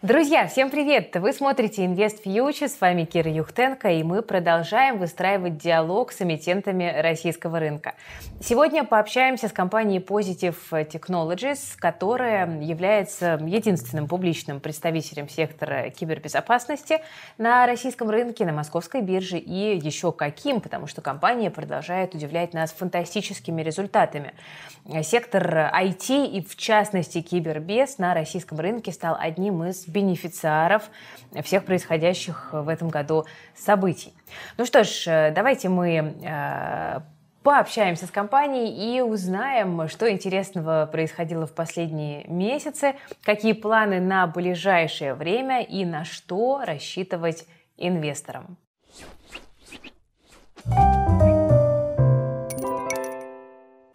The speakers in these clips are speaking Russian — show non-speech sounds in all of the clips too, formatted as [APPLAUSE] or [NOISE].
Друзья, всем привет! Вы смотрите Invest Future, с вами Кира Юхтенко, и мы продолжаем выстраивать диалог с эмитентами российского рынка. Сегодня пообщаемся с компанией Positive Technologies, которая является единственным публичным представителем сектора кибербезопасности на российском рынке, на московской бирже, и еще каким, потому что компания продолжает удивлять нас фантастическими результатами. Сектор IT и, в частности, кибербез на российском рынке стал одним из бенефициаров всех происходящих в этом году событий. Ну что ж, э, давайте мы э, пообщаемся с компанией и узнаем, что интересного происходило в последние месяцы, какие планы на ближайшее время и на что рассчитывать инвесторам.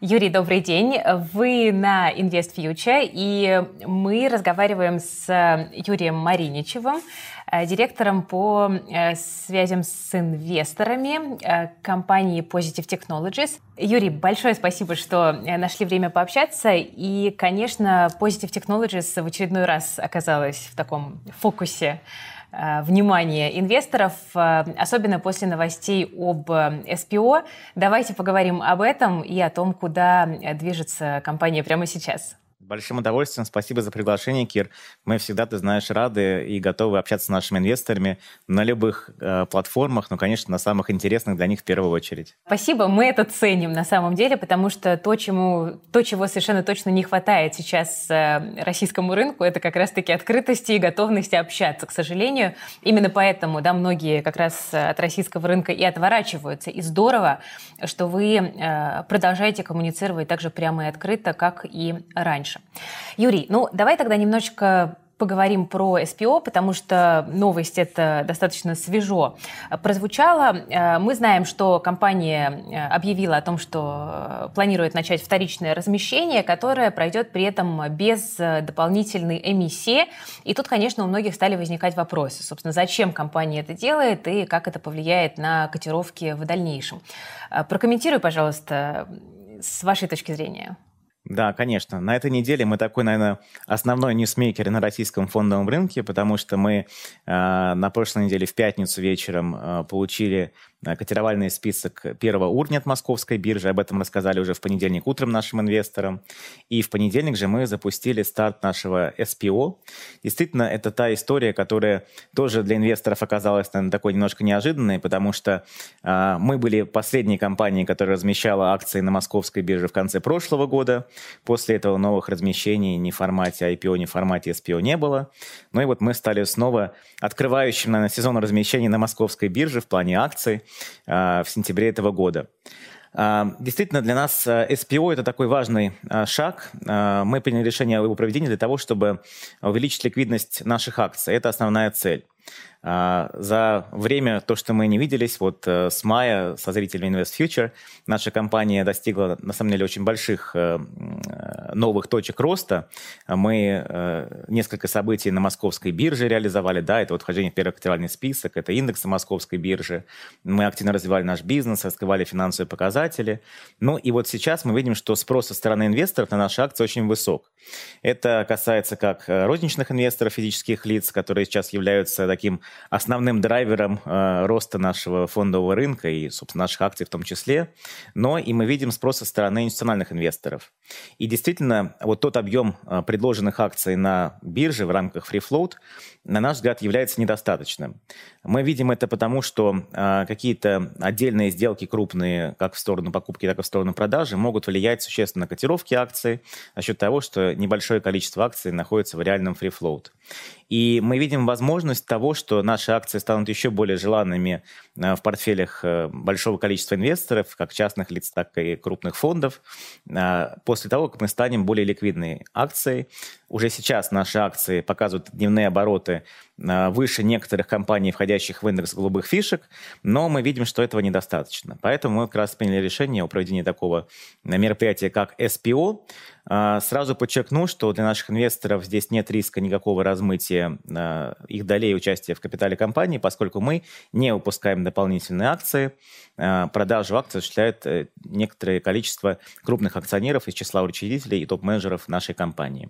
Юрий, добрый день. Вы на Invest Future, и мы разговариваем с Юрием Мариничевым, э, директором по э, связям с инвесторами э, компании Positive Technologies. Юрий, большое спасибо, что нашли время пообщаться. И, конечно, Positive Technologies в очередной раз оказалась в таком фокусе внимание инвесторов, э, особенно после новостей об э, СПО. Давайте поговорим об этом и о том, куда движется компания прямо сейчас. Большим удовольствием. Спасибо за приглашение, Кир. Мы всегда, ты знаешь, рады и готовы общаться с нашими инвесторами на любых э, платформах, но, конечно, на самых интересных для них в первую очередь. Спасибо. Мы это ценим на самом деле, потому что то, чему, то чего совершенно точно не хватает сейчас э, российскому рынку, это как раз-таки открытости и готовности общаться. К сожалению, именно поэтому да, многие как раз от российского рынка и отворачиваются. И здорово, что вы э, продолжаете коммуницировать так же прямо и открыто, как и раньше. Юрий, ну давай тогда немножечко поговорим про СПО, потому что новость это достаточно свежо прозвучала. Э, мы знаем, что компания э, объявила о том, что планирует начать вторичное размещение, которое пройдет при этом без дополнительной эмиссии. И тут, конечно, у многих стали возникать вопросы. Собственно, зачем компания это делает и как это повлияет на котировки в дальнейшем. Э, прокомментируй, пожалуйста, с вашей точки зрения. Да, конечно. На этой неделе мы такой, наверное, основной ньюсмейкер на российском фондовом рынке, потому что мы э, на прошлой неделе в пятницу вечером э, получили котировальный список первого уровня от московской биржи. Об этом рассказали уже в понедельник утром нашим инвесторам. И в понедельник же мы запустили старт нашего SPO. Действительно, это та история, которая тоже для инвесторов оказалась, наверное, такой немножко неожиданной, потому что э, мы были последней компанией, которая размещала акции на московской бирже в конце прошлого года. После этого новых размещений ни в формате IPO, ни в формате SPO не было. Ну и вот мы стали снова открывающим, наверное, сезон размещений на московской бирже в плане акций. А, в сентябре этого года. А, действительно, для нас SPO а, – это такой важный шаг. Мы приняли решение о его проведении для того, чтобы увеличить ликвидность наших акций. Это основная цель. А, за время, то, что мы не виделись, вот э, с мая со зрителями Invest Future наша компания достигла, на самом деле, очень больших э, э, новых точек роста. Мы несколько событий на московской бирже реализовали, да, это вот вхождение в первый котировальный список, это индексы московской биржи. Мы активно развивали наш бизнес, раскрывали финансовые показатели. Ну и вот сейчас мы видим, что спрос со стороны инвесторов на наши акции очень высок. Это касается как розничных инвесторов, физических лиц, которые сейчас являются таким основным драйвером э, роста нашего фондового рынка и, собственно, наших акций в том числе, но и мы видим спрос со стороны институциональных инвесторов. И действительно, вот тот объем э, предложенных акций на бирже в рамках Free Float, на наш взгляд, является недостаточным. Мы видим это потому, что э, какие-то отдельные сделки крупные, как в сторону покупки, так и в сторону продажи, могут влиять существенно на котировки акций за счет того, что небольшое количество акций находится в реальном free float. И мы видим возможность того, что наши акции станут еще более желанными э, в портфелях э, большого количества инвесторов, как частных лиц, так и крупных фондов, э, после того, как мы станем более ликвидной акцией. Уже сейчас наши акции показывают дневные обороты выше некоторых компаний, входящих в индекс голубых фишек, но мы видим, что этого недостаточно. Поэтому мы как раз приняли решение о проведении такого мероприятия, как SPO. Сразу подчеркну, что для наших инвесторов здесь нет риска никакого размытия их долей участия в капитале компании, поскольку мы не выпускаем дополнительные акции. Продажу акций осуществляет э, некоторое количество крупных акционеров из числа учредителей и топ-менеджеров нашей компании.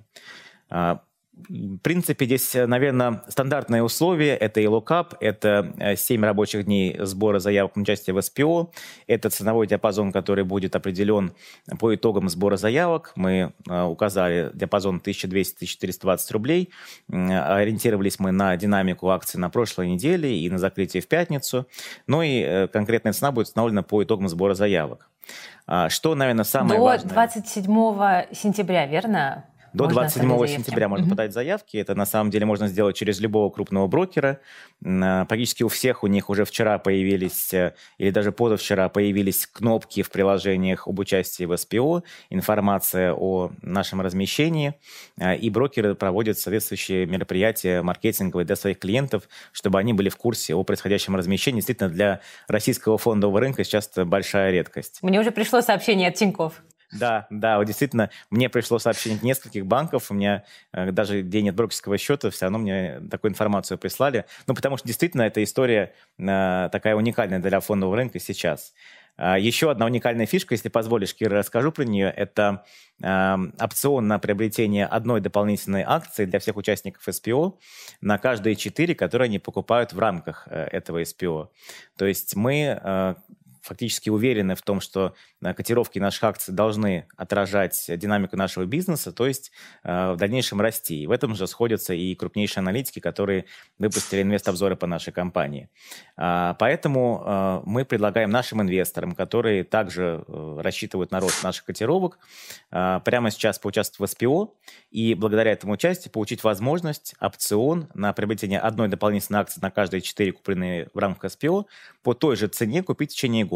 В принципе, здесь, наверное, стандартные условия. Это и локап, это 7 рабочих дней сбора заявок на участие в СПО, это ценовой диапазон, который будет определен по итогам сбора заявок. Мы указали диапазон 1200-1420 рублей. Ориентировались мы на динамику акций на прошлой неделе и на закрытие в пятницу. Ну и конкретная цена будет установлена по итогам сбора заявок. А, что, наверное, самое До важное? До 27 сентября, верно? До 27 сентября можно подать заявки. Это на самом деле можно сделать через любого крупного брокера. А, практически у всех у них уже вчера появились, э, или даже позавчера появились кнопки в приложениях об участии в СПО, информация о нашем размещении, а, и брокеры проводят соответствующие мероприятия маркетинговые для своих клиентов, чтобы они были в курсе о происходящем размещении. Действительно, для российского фондового рынка сейчас большая редкость. Мне уже пришло сообщение от Тинькофф. Да, да, вот действительно, мне пришло сообщение от нескольких банков, у меня э, даже где нет брокерского счета, все равно мне такую информацию прислали. Ну, потому что действительно эта история э, такая уникальная для фондового рынка сейчас. Э, еще одна уникальная фишка, если позволишь, Кира, расскажу про нее, это э, опцион на приобретение одной дополнительной акции для всех участников СПО на каждые четыре, которые они покупают в рамках э, этого СПО. То есть мы э, фактически уверены в том, что э, котировки наших акций должны отражать динамику нашего бизнеса, то есть э, в дальнейшем расти. И в этом же сходятся и крупнейшие аналитики, которые выпустили инвест-обзоры по нашей компании. А, поэтому э, мы предлагаем нашим инвесторам, которые также рассчитывают на рост наших котировок, прямо сейчас поучаствовать в СПО и благодаря этому участию получить возможность опцион на приобретение одной дополнительной акции на каждые четыре купленные в рамках СПО по той же цене купить в течение года.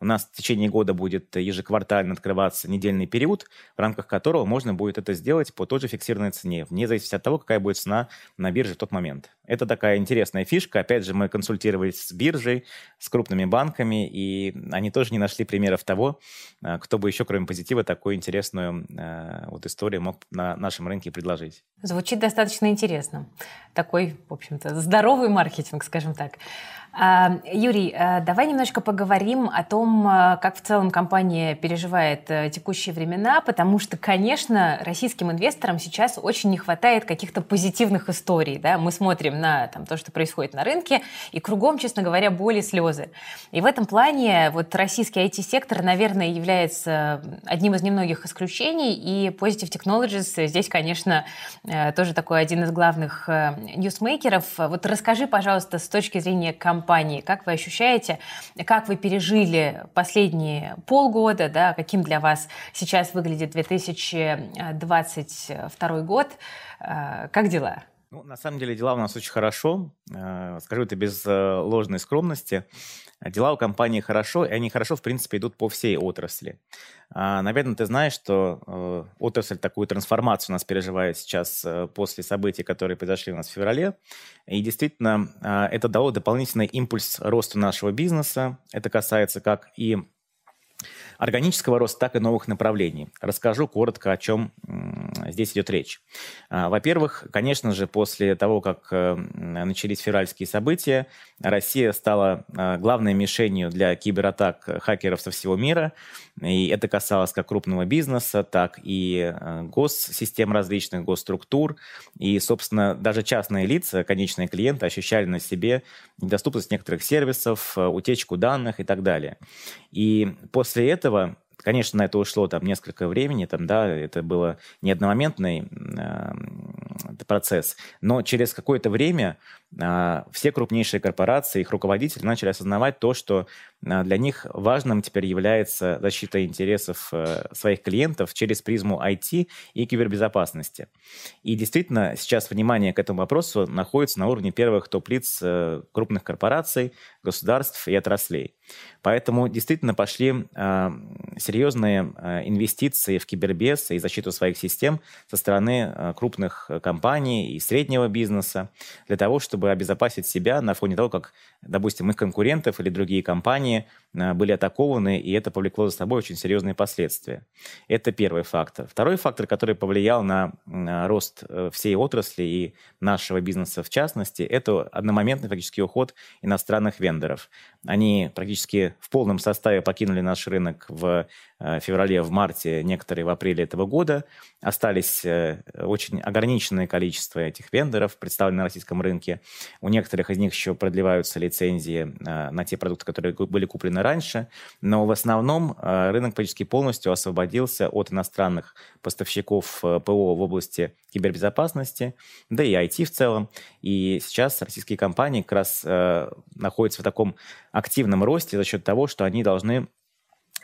У нас в течение года будет ежеквартально открываться недельный период, в рамках которого можно будет это сделать по той же фиксированной цене, вне зависимости от того, какая будет цена на бирже в тот момент. Это такая интересная фишка. Опять же, мы консультировались с биржей, с крупными банками, и они тоже не нашли примеров того, а, кто бы еще, кроме позитива, такую интересную а, вот историю мог на нашем рынке предложить. Звучит достаточно интересно. Такой, в общем-то, здоровый маркетинг, скажем так. Юрий, э, давай немножко поговорим о том, э, как в целом компания переживает э, текущие времена, потому что, конечно, российским инвесторам сейчас очень не хватает каких-то позитивных историй. Да? Мы смотрим на там, то, что происходит на рынке, и кругом, честно говоря, боли, слезы. И в этом плане вот российский IT-сектор, наверное, является одним из немногих исключений, и Positive Technologies здесь, конечно, тоже такой один из главных ньюсмейкеров. Вот расскажи, пожалуйста, с точки зрения компании, компании. Как вы ощущаете, как вы пережили последние полгода, да, каким для вас сейчас выглядит 2022 год? Э, как дела? Ну, на самом деле дела у нас очень хорошо. Э, скажу это без э, ложной скромности. Дела у компании хорошо, и они хорошо, в принципе, идут по всей отрасли. А, наверное, ты знаешь, что э, отрасль такую трансформацию у нас переживает сейчас после событий, которые произошли у нас в феврале. И действительно, это дало дополнительный импульс росту нашего бизнеса. Это касается как и органического роста, так и новых направлений. Расскажу коротко, о чем здесь идет речь. А, во-первых, конечно же, после того, как э, начались февральские события, Россия стала а, главной мишенью для кибератак хакеров со всего мира. И это касалось как крупного бизнеса, так и э, госсистем различных, госструктур. И, собственно, даже частные лица, конечные клиенты ощущали на себе недоступность некоторых сервисов, э, утечку данных и так далее. И после этого Конечно, на это ушло там несколько времени, там, да, это было не одномоментный э, процесс, но через какое-то время все крупнейшие корпорации, их руководители начали осознавать то, что э, для них важным теперь является защита интересов э, своих клиентов через призму IT и кибербезопасности. И действительно, сейчас внимание к этому вопросу находится на уровне первых топ-лиц э, крупных корпораций, государств и отраслей. Поэтому действительно пошли э, серьезные инвестиции в кибербез и защиту своих систем со стороны э, крупных компаний и среднего бизнеса для того, чтобы обезопасить себя на фоне того, как, допустим, их конкурентов или другие компании были атакованы, и это повлекло за собой очень серьезные последствия. Это первый фактор. Второй фактор, который повлиял на рост всей отрасли и нашего бизнеса в частности, это одномоментный фактически уход иностранных вендоров. Они практически в полном составе покинули наш рынок в Э, феврале, в марте, некоторые в апреле этого года. Остались э, очень ограниченное количество этих вендоров, представленных на российском рынке. У некоторых из них еще продлеваются лицензии э, на те продукты, которые были куплены раньше. Но в основном рынок практически полностью освободился от иностранных поставщиков ПО в области кибербезопасности, да и IT в целом. И сейчас российские компании как раз находятся в таком активном росте за счет того, что они должны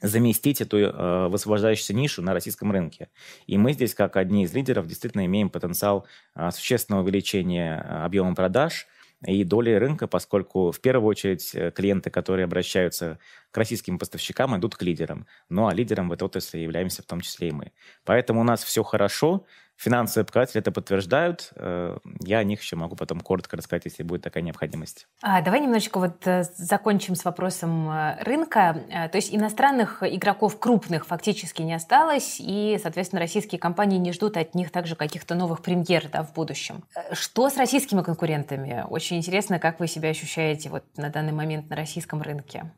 заместить эту э, высвобождающуюся нишу на российском рынке. И мы здесь, как одни из лидеров, действительно имеем потенциал э, существенного увеличения э, объема продаж и доли рынка, поскольку в первую очередь э, клиенты, которые обращаются к российским поставщикам, идут к лидерам. Ну а лидером в этой отрасли являемся в том числе и мы. Поэтому у нас все хорошо, Финансовые показатели это подтверждают. Э, я о них еще могу потом коротко рассказать, если будет такая необходимость. А, давай немножечко вот э, закончим с вопросом э, рынка. То есть иностранных игроков крупных фактически не осталось, и, соответственно, российские компании не ждут от них также каких-то новых премьер да, в будущем. Что с российскими конкурентами? Очень интересно, как вы себя ощущаете вот на данный момент на российском рынке.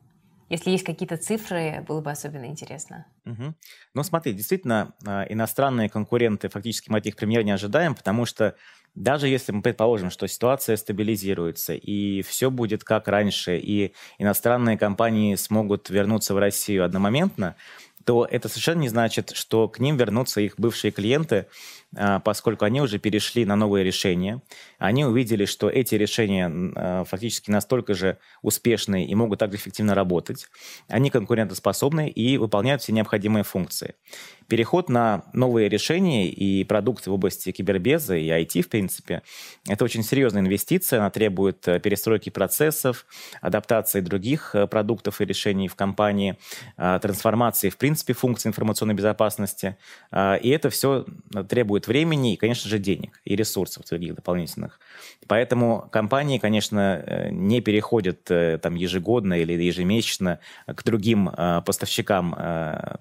Если есть какие-то цифры, было бы особенно интересно. Угу. Ну, смотри, действительно, а, иностранные конкуренты, фактически мы от них премьер не ожидаем, потому что даже если мы предположим, что ситуация стабилизируется и все будет как раньше, и иностранные компании смогут вернуться в Россию одномоментно, то это совершенно не значит, что к ним вернутся их бывшие клиенты, поскольку они уже перешли на новые решения. Они увидели, что эти решения а, фактически настолько же успешные и могут также эффективно работать. Они конкурентоспособны и выполняют все необходимые функции. Переход на новые решения и продукты в области кибербеза и IT, в принципе, это очень серьезная инвестиция. Она требует э, перестройки процессов, адаптации других э, продуктов и решений в компании, а, трансформации, в принципе, функций информационной безопасности. И это все требует времени и, конечно же, денег и ресурсов других дополнительных. Поэтому компании, конечно, э, не переходят э, там ежегодно или ежемесячно к другим э, поставщикам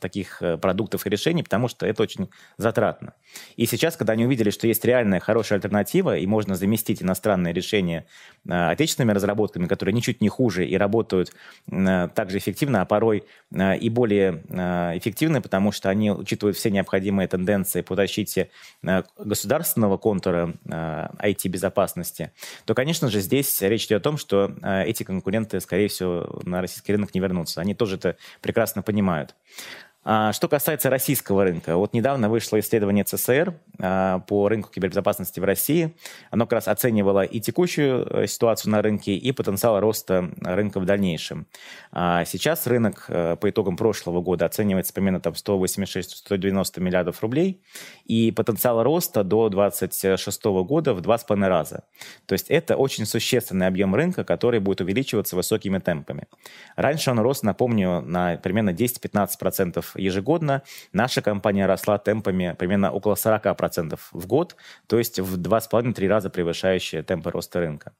таких продуктов и решений, потому что это очень затратно. И сейчас, когда они увидели, что есть реальная хорошая альтернатива, и можно заместить иностранные решения отечественными разработками, которые ничуть не хуже и работают так же эффективно, а порой и более эффективны, потому что они учитывают все необходимые тенденции по защите государственного контура IT-безопасности, э, то, конечно же, здесь речь идет о том, что э, эти конкуренты, скорее всего, на российский рынок не вернутся. Они тоже это прекрасно понимают. А, что касается российского рынка, вот недавно вышло исследование ЦСР а, по рынку кибербезопасности в России. Оно как раз оценивало и текущую э, ситуацию на рынке, и потенциал роста рынка в дальнейшем. А, сейчас рынок э, по итогам прошлого года оценивается примерно там 186-190 миллиардов рублей, и потенциал роста до 2026 года в 2,5 раза. То есть это очень существенный объем рынка, который будет увеличиваться высокими темпами. Раньше он рос, напомню, на примерно 10-15% ежегодно. Наша компания росла темпами примерно около 40% в год, то есть в 2,5-3 раза превышающие темпы роста рынка.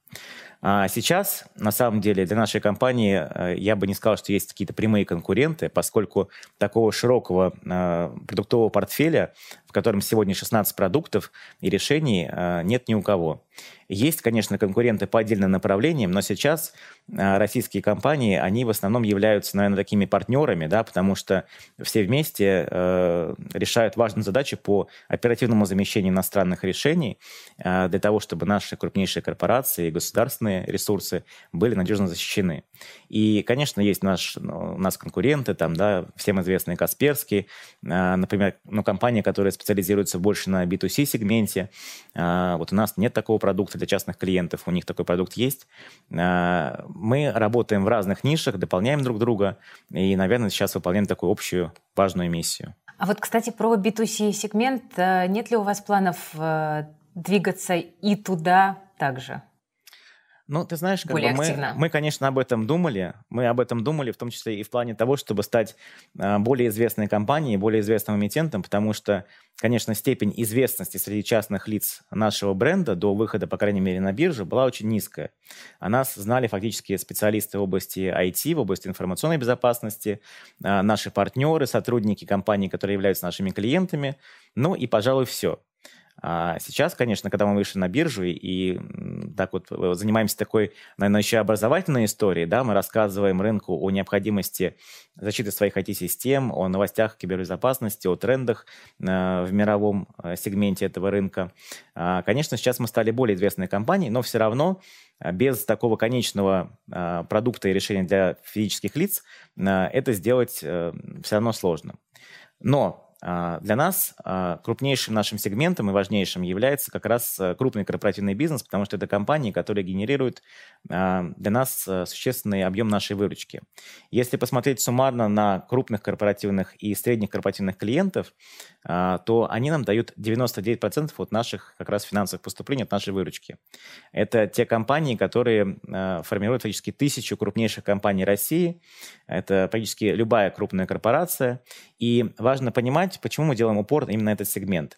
А сейчас, на самом деле, для нашей компании э, я бы не сказал, что есть какие-то прямые конкуренты, поскольку такого широкого э, продуктового портфеля, в котором сегодня 16 продуктов и решений, э, нет ни у кого. Есть, конечно, конкуренты по отдельным направлениям, но сейчас российские компании, они в основном являются, наверное, такими партнерами, да, потому что все вместе э, решают важные задачи по оперативному замещению иностранных решений э, для того, чтобы наши крупнейшие корпорации и государственные ресурсы были надежно защищены. И, конечно, есть наш, ну, у нас конкуренты, там, да, всем известные Касперский, э, например, ну, компания, которая специализируется больше на B2C-сегменте. Э, вот у нас нет такого продукта для частных клиентов, у них такой продукт есть. Э, мы работаем в разных нишах, дополняем друг друга, и, наверное, сейчас выполняем такую общую важную миссию. А вот, кстати, про B2C-сегмент. Э, нет ли у вас планов э, двигаться и туда также? Ну, ты знаешь, как более бы мы, активно? мы, конечно, об этом думали. Мы об этом думали, в том числе и в плане того, чтобы стать э, более известной компанией, более известным эмитентом, потому что, конечно, степень известности среди частных лиц нашего бренда до выхода, по крайней мере, на биржу была очень низкая. О нас знали фактически специалисты в области IT, в области информационной безопасности, э, наши партнеры, сотрудники компаний, которые являются нашими клиентами. Ну и, пожалуй, все. А сейчас, конечно, когда мы вышли на биржу и, так вот э, занимаемся такой, наверное, еще образовательной историей, да, мы рассказываем рынку о необходимости защиты своих IT-систем, о новостях кибербезопасности, о трендах э, в мировом э, сегменте этого рынка. Э, конечно, сейчас мы стали более известной компанией, но все равно без такого конечного продукта и решения для физических лиц это сделать все равно сложно. Но а, для нас а, крупнейшим нашим сегментом и важнейшим является как раз э, крупный корпоративный бизнес, потому что это компании, которые генерируют а, для нас э, существенный объем нашей выручки. Если посмотреть суммарно на крупных корпоративных и средних корпоративных клиентов, то они нам дают 99% от наших как раз финансовых поступлений, от нашей выручки. Это те компании, которые формируют фактически тысячу крупнейших компаний России. Это практически любая крупная корпорация. И важно понимать, почему мы делаем упор именно на этот сегмент.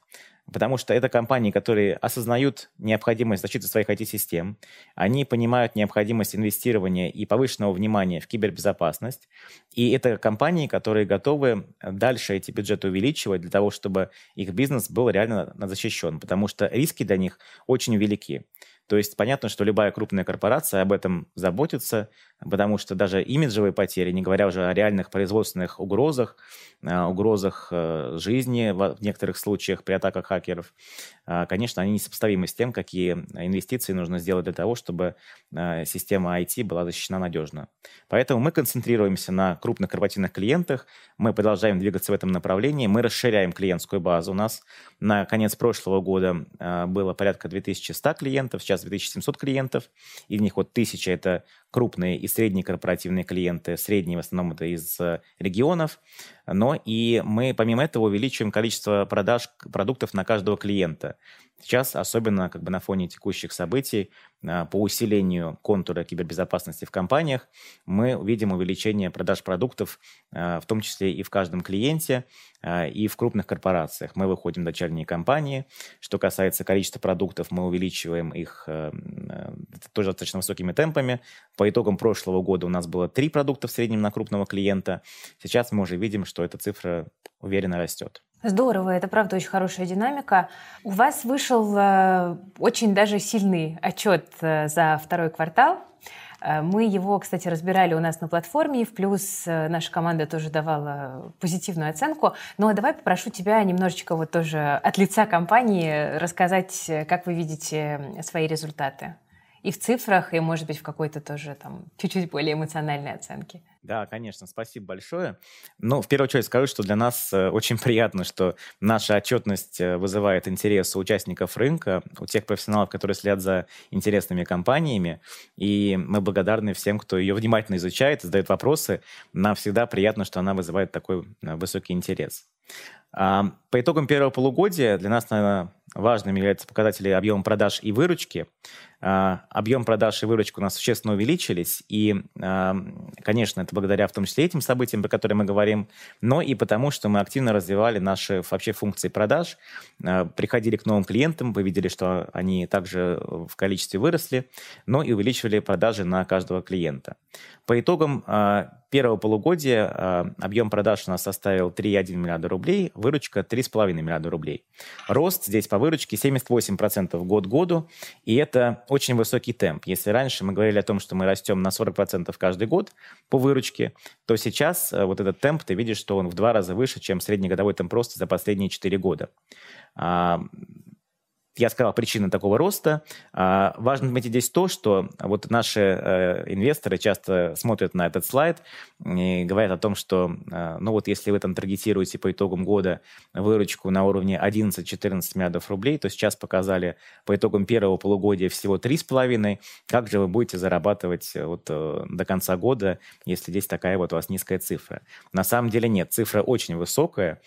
Потому что это компании, которые осознают необходимость защиты своих IT-систем, они понимают необходимость инвестирования и повышенного внимания в кибербезопасность, и это компании, которые готовы дальше эти бюджеты увеличивать для того, чтобы их бизнес был реально защищен, потому что риски для них очень велики. То есть понятно, что любая крупная корпорация об этом заботится, потому что даже имиджевые потери, не говоря уже о реальных производственных угрозах, э, угрозах э, жизни в некоторых случаях при атаках хакеров, э, конечно, они несопоставимы с тем, какие инвестиции нужно сделать для того, чтобы система IT была защищена надежно. Поэтому мы концентрируемся на крупных корпоративных клиентах, мы продолжаем двигаться в этом направлении, мы расширяем клиентскую базу. У нас на конец прошлого года было порядка 2100 клиентов, сейчас 2700 клиентов, из них вот 1000 это крупные и средние корпоративные клиенты, средние в основном это из э, регионов, но и мы помимо этого увеличиваем количество продаж продуктов на каждого клиента. Сейчас, особенно как бы на фоне текущих событий, а, по усилению контура кибербезопасности в компаниях, мы увидим увеличение продаж продуктов, а, в том числе и в каждом клиенте, а, и в крупных корпорациях. Мы выходим в дочерние компании. Что касается количества продуктов, мы увеличиваем их тоже достаточно высокими темпами. По итогам прошлого года у нас было три продукта в среднем на крупного клиента. Сейчас мы уже видим, что эта цифра уверенно растет. Здорово, это правда очень хорошая динамика. У вас вышел э, очень даже сильный отчет э, за второй квартал. Э, мы его, кстати, разбирали у нас на платформе, в плюс наша команда тоже давала позитивную оценку. Но давай попрошу тебя немножечко вот тоже от лица компании рассказать, как вы видите свои результаты. И в цифрах, и, может быть, в какой-то тоже там чуть-чуть более эмоциональной оценке. Да, конечно, спасибо большое. Ну, в первую очередь скажу, что для нас э, очень [LAUGHS] приятно, что наша отчетность э, вызывает интерес у участников рынка, у тех профессионалов, которые следят за интересными компаниями. И мы благодарны всем, кто ее внимательно изучает, задает вопросы. Нам всегда приятно, что она вызывает такой э, высокий интерес. А, по итогам первого полугодия для нас, наверное, важными являются показатели объема продаж и выручки. А, объем продаж и выручка у нас существенно увеличились, и, а, конечно, это благодаря в том числе этим событиям, про которые мы говорим, но и потому, что мы активно развивали наши вообще функции продаж, а, приходили к новым клиентам, вы видели, что они также в количестве выросли, но и увеличивали продажи на каждого клиента. По итогам первого полугодия объем продаж у нас составил 3,1 миллиарда рублей, выручка 3,5 миллиарда рублей. Рост здесь по выручке 78% год к году, и это очень высокий темп. Если раньше мы говорили о том, что мы растем на 40% каждый год по выручке, то сейчас э, вот этот темп, ты видишь, что он в два раза выше, чем среднегодовой темп роста за последние 4 года. Я сказал причины такого роста. А, важно отметить здесь то, что вот наши э, инвесторы часто смотрят на этот слайд и говорят о том, что, э, ну вот если вы там таргетируете по итогам года выручку на уровне 11-14 миллиардов рублей, то сейчас показали по итогам первого полугодия всего 3,5. Как же вы будете зарабатывать э, вот до конца года, если здесь такая вот у вас низкая цифра? На самом деле нет, цифра очень высокая.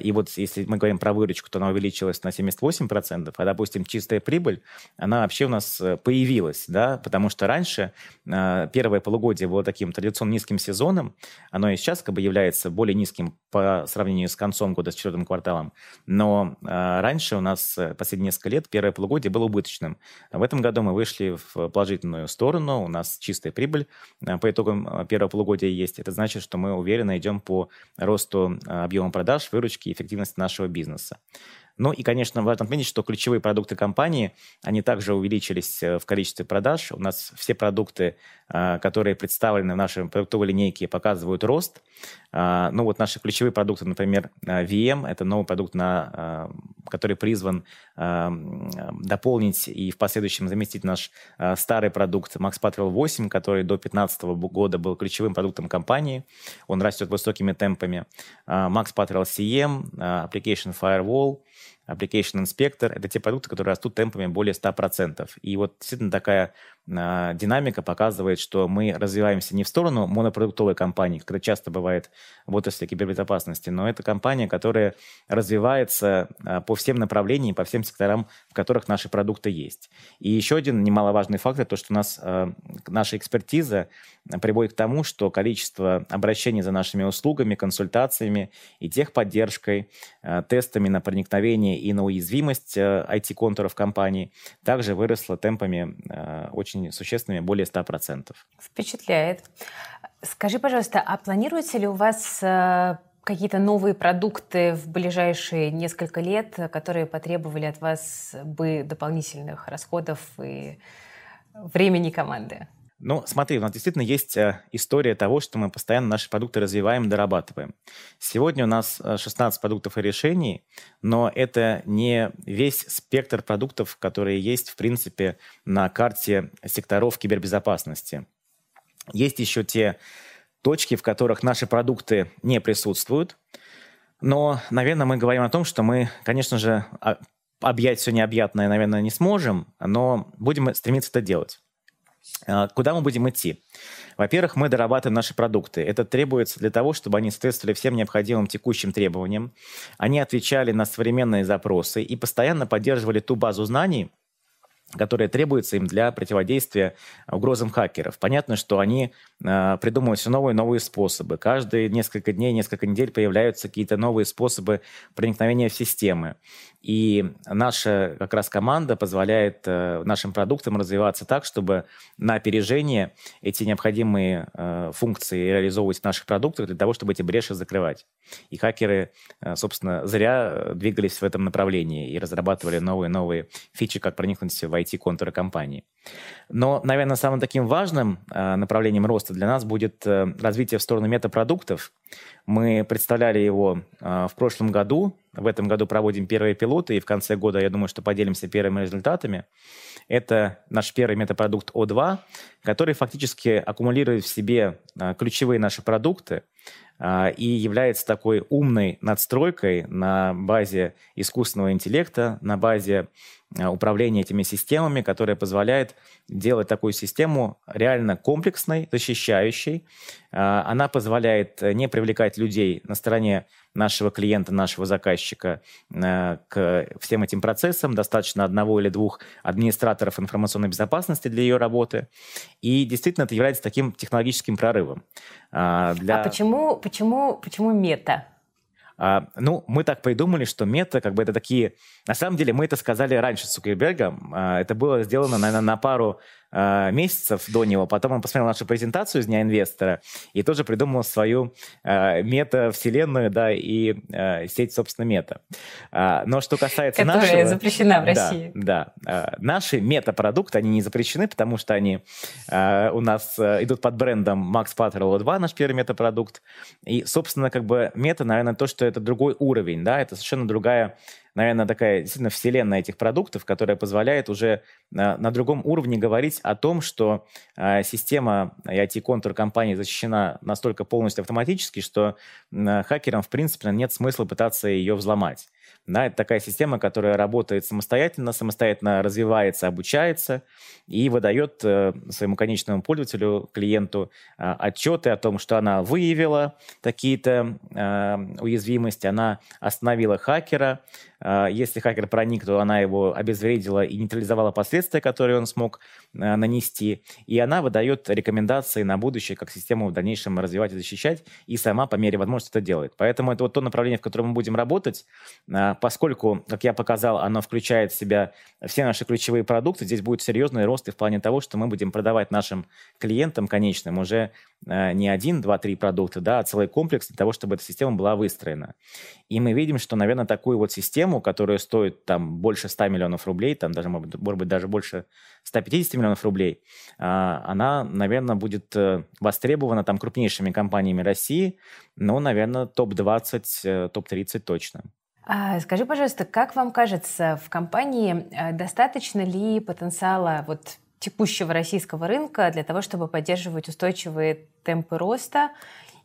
И вот если мы говорим про выручку, то она увеличилась на 78%, а, допустим, чистая прибыль, она вообще у нас э, появилась, да, потому что раньше первое полугодие было таким традиционно низким сезоном, оно и сейчас как бы является более низким по сравнению с концом года, с четвертым кварталом, но раньше у нас последние несколько лет первое полугодие было убыточным. В этом году мы вышли в положительную сторону, у нас чистая прибыль по итогам первого полугодия есть. Это значит, что мы уверенно идем по росту объема продаж, выручки и эффективности нашего бизнеса. Ну и, конечно, важно отметить, что ключевые продукты компании, они также увеличились э, в количестве продаж. У нас все продукты, э, которые представлены в нашей продуктовой линейке, показывают рост. А, ну вот наши ключевые продукты, например, э, VM, это новый продукт, на, который призван дополнить и в последующем заместить наш старый продукт Max Patrol 8, который до 2015 года был ключевым продуктом компании. Он растет высокими темпами. Max Patrol CM, Application Firewall – Application Inspector — это те продукты, которые растут темпами более 100%. И вот действительно такая динамика показывает, что мы развиваемся не в сторону монопродуктовой компании, как это часто бывает в отрасли кибербезопасности, но это компания, которая развивается э, по всем направлениям, по всем секторам, в которых наши продукты есть. И еще один немаловажный фактор, то, что у нас э, наша экспертиза приводит к тому, что количество обращений за нашими услугами, консультациями и техподдержкой, тестами на проникновение и на уязвимость IT-контуров компании также выросло темпами э, очень существенными, более 100%. Впечатляет. Скажи, пожалуйста, а планируется ли у вас какие-то новые продукты в ближайшие несколько лет, которые потребовали от вас бы дополнительных расходов и времени команды? Ну, смотри, у нас действительно есть э, история того, что мы постоянно наши продукты развиваем, дорабатываем. Сегодня у нас 16 э, продуктов и решений, но это не весь спектр продуктов, которые есть, в принципе, на карте секторов кибербезопасности. Есть еще те точки, в которых наши продукты не присутствуют, но, наверное, мы говорим о том, что мы, конечно же, объять все необъятное, наверное, не сможем, но будем стремиться это делать. А, куда мы будем идти? Во-первых, мы дорабатываем наши продукты. Это требуется для того, чтобы они соответствовали всем необходимым текущим требованиям. Они отвечали на современные запросы и постоянно поддерживали ту базу знаний, которая требуется им для противодействия угрозам хакеров. Понятно, что они э, придумывают все новые и новые способы. Каждые несколько дней, несколько недель появляются какие-то новые способы проникновения в системы. И наша как раз команда позволяет э, нашим продуктам развиваться так, чтобы на опережение эти необходимые э, функции реализовывать в наших продуктах для того, чтобы эти бреши закрывать. И хакеры, э, собственно, зря двигались в этом направлении и разрабатывали новые-новые фичи, как проникнуть в IT-контуры компании. Но, наверное, самым таким важным направлением роста для нас будет развитие в сторону метапродуктов. Мы представляли его в прошлом году, в этом году проводим первые пилоты, и в конце года, я думаю, что поделимся первыми результатами. Это наш первый метапродукт О2, который фактически аккумулирует в себе ключевые наши продукты и является такой умной надстройкой на базе искусственного интеллекта, на базе а, управления этими системами, которая позволяет делать такую систему реально комплексной, защищающей. Она позволяет не привлекать людей на стороне нашего клиента, нашего заказчика э, к всем этим процессам. Достаточно одного или двух администраторов информационной безопасности для ее работы. И действительно это является таким технологическим прорывом. Для... А почему, почему, почему мета? А, ну, мы так придумали, что мета, как бы это такие... На самом деле мы это сказали раньше с Цукербергом. А, это было сделано, наверное, на пару а, месяцев до него. Потом он посмотрел нашу презентацию из Дня инвестора и тоже придумал свою э, мета-вселенную, да, и э, сеть, собственно, мета. Э, но что касается Которая нашего... запрещена в России. Да, да. Э, наши мета-продукты, они не запрещены, потому что они э, у нас э, идут под брендом Max Patrol 2, наш первый мета-продукт. И, собственно, как бы мета, наверное, то, что это другой уровень, да, это совершенно другая наверное, такая действительно вселенная этих продуктов, которая позволяет уже на, на другом уровне говорить о том, что э, система IT-контур компании защищена настолько полностью автоматически, что э, хакерам, в принципе, нет смысла пытаться ее взломать. Да, это такая система, которая работает самостоятельно, самостоятельно развивается, обучается и выдает э, своему конечному пользователю, клиенту э, отчеты о том, что она выявила такие-то э, уязвимости, она остановила хакера, если хакер проник, то она его обезвредила и нейтрализовала последствия, которые он смог нанести, и она выдает рекомендации на будущее, как систему в дальнейшем развивать и защищать, и сама по мере возможности это делает. Поэтому это вот то направление, в котором мы будем работать, поскольку, как я показал, оно включает в себя все наши ключевые продукты, здесь будет серьезный рост и в плане того, что мы будем продавать нашим клиентам конечным уже э, не один, два, три продукта, да, а целый комплекс для того, чтобы эта система была выстроена. И мы видим, что, наверное, такую вот систему, которая стоит там больше 100 миллионов рублей, там даже, может быть, даже больше 150 миллионов рублей, а, она, наверное, будет э, востребована там крупнейшими компаниями России, ну, наверное, топ-20, э, топ-30 точно. А, скажи, пожалуйста, как вам кажется, в компании э, достаточно ли потенциала вот текущего российского рынка для того, чтобы поддерживать устойчивые темпы роста?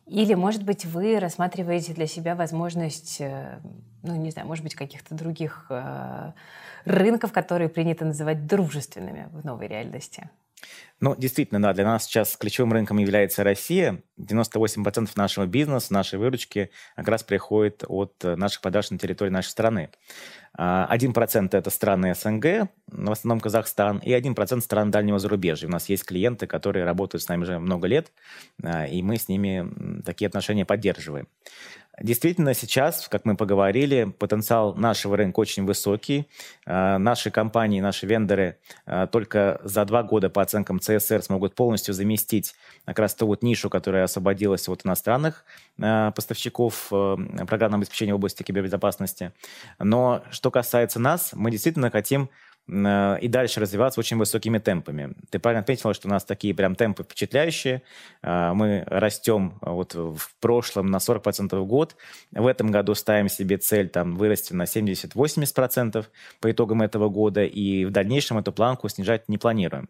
Или, может быть, вы рассматриваете для себя возможность, э, ну, не знаю, может быть, каких-то других э, рынков, которые принято называть дружественными в новой реальности? Ну, действительно, да, для нас сейчас ключевым рынком является Россия. 98% нашего бизнеса, нашей выручки как раз приходит от э, наших продаж на территории нашей страны. 1% это страны СНГ, в основном Казахстан, и 1% стран дальнего зарубежья. У нас есть клиенты, которые работают с нами уже много лет, а, и мы с ними такие отношения поддерживаем. Действительно, сейчас, как мы поговорили, потенциал нашего рынка очень высокий. А, наши компании, наши вендоры а, только за два года по оценкам ЦСР смогут полностью заместить как раз ту вот нишу, которая освободилась от иностранных а, поставщиков программного обеспечения в области кибербезопасности. Но что касается нас, мы действительно хотим и дальше развиваться очень высокими темпами. Ты правильно отметила, что у нас такие прям темпы впечатляющие. Э, мы растем э, вот в прошлом на 40% в год. В этом году ставим себе цель там, вырасти на 70-80% по итогам этого года. И в дальнейшем эту планку снижать не планируем.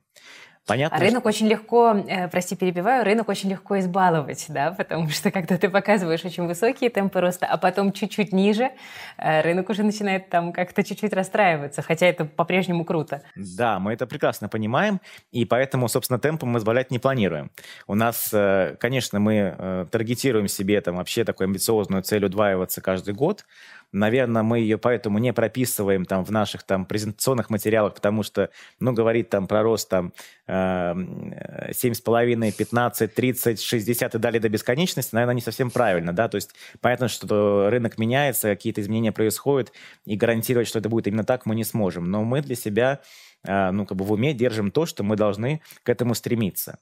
Понятно. Рынок что... очень легко, э, прости, перебиваю, рынок очень легко избаловать, да, [LAUGHS] потому что когда ты показываешь очень высокие темпы роста, а потом чуть-чуть ниже, э, рынок уже начинает там как-то чуть-чуть расстраиваться, хотя это по-прежнему круто. Да, мы это прекрасно понимаем, и поэтому, собственно, темпом мы сбавлять не планируем. У нас, э, конечно, мы э, таргетируем себе там вообще такую амбициозную цель удваиваться каждый год, Наверное, мы ее поэтому не прописываем там в наших там презентационных материалах, потому что, ну, говорит там про рост там 7,5, 15, 30, 60 и далее до бесконечности, наверное, не совсем правильно, да, то есть понятно, что рынок меняется, какие-то изменения происходят, и гарантировать, что это будет именно так, мы не сможем. Но мы для себя ну, как бы в уме держим то, что мы должны к этому стремиться.